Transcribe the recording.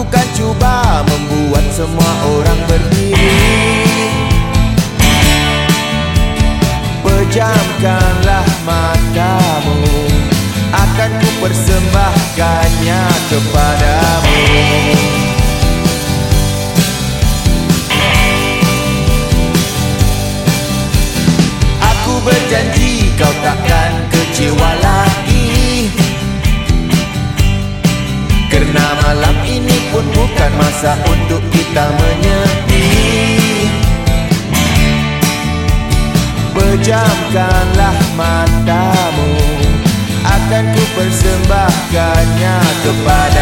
bukan cuba membuat semua orang berdiri. Pejamkanlah matamu Akan ku persembahkannya kepadamu. Aku berjanji kau takkan kecewa lagi Bisa untuk kita menyepi Pejamkanlah matamu Akan ku persembahkannya kepada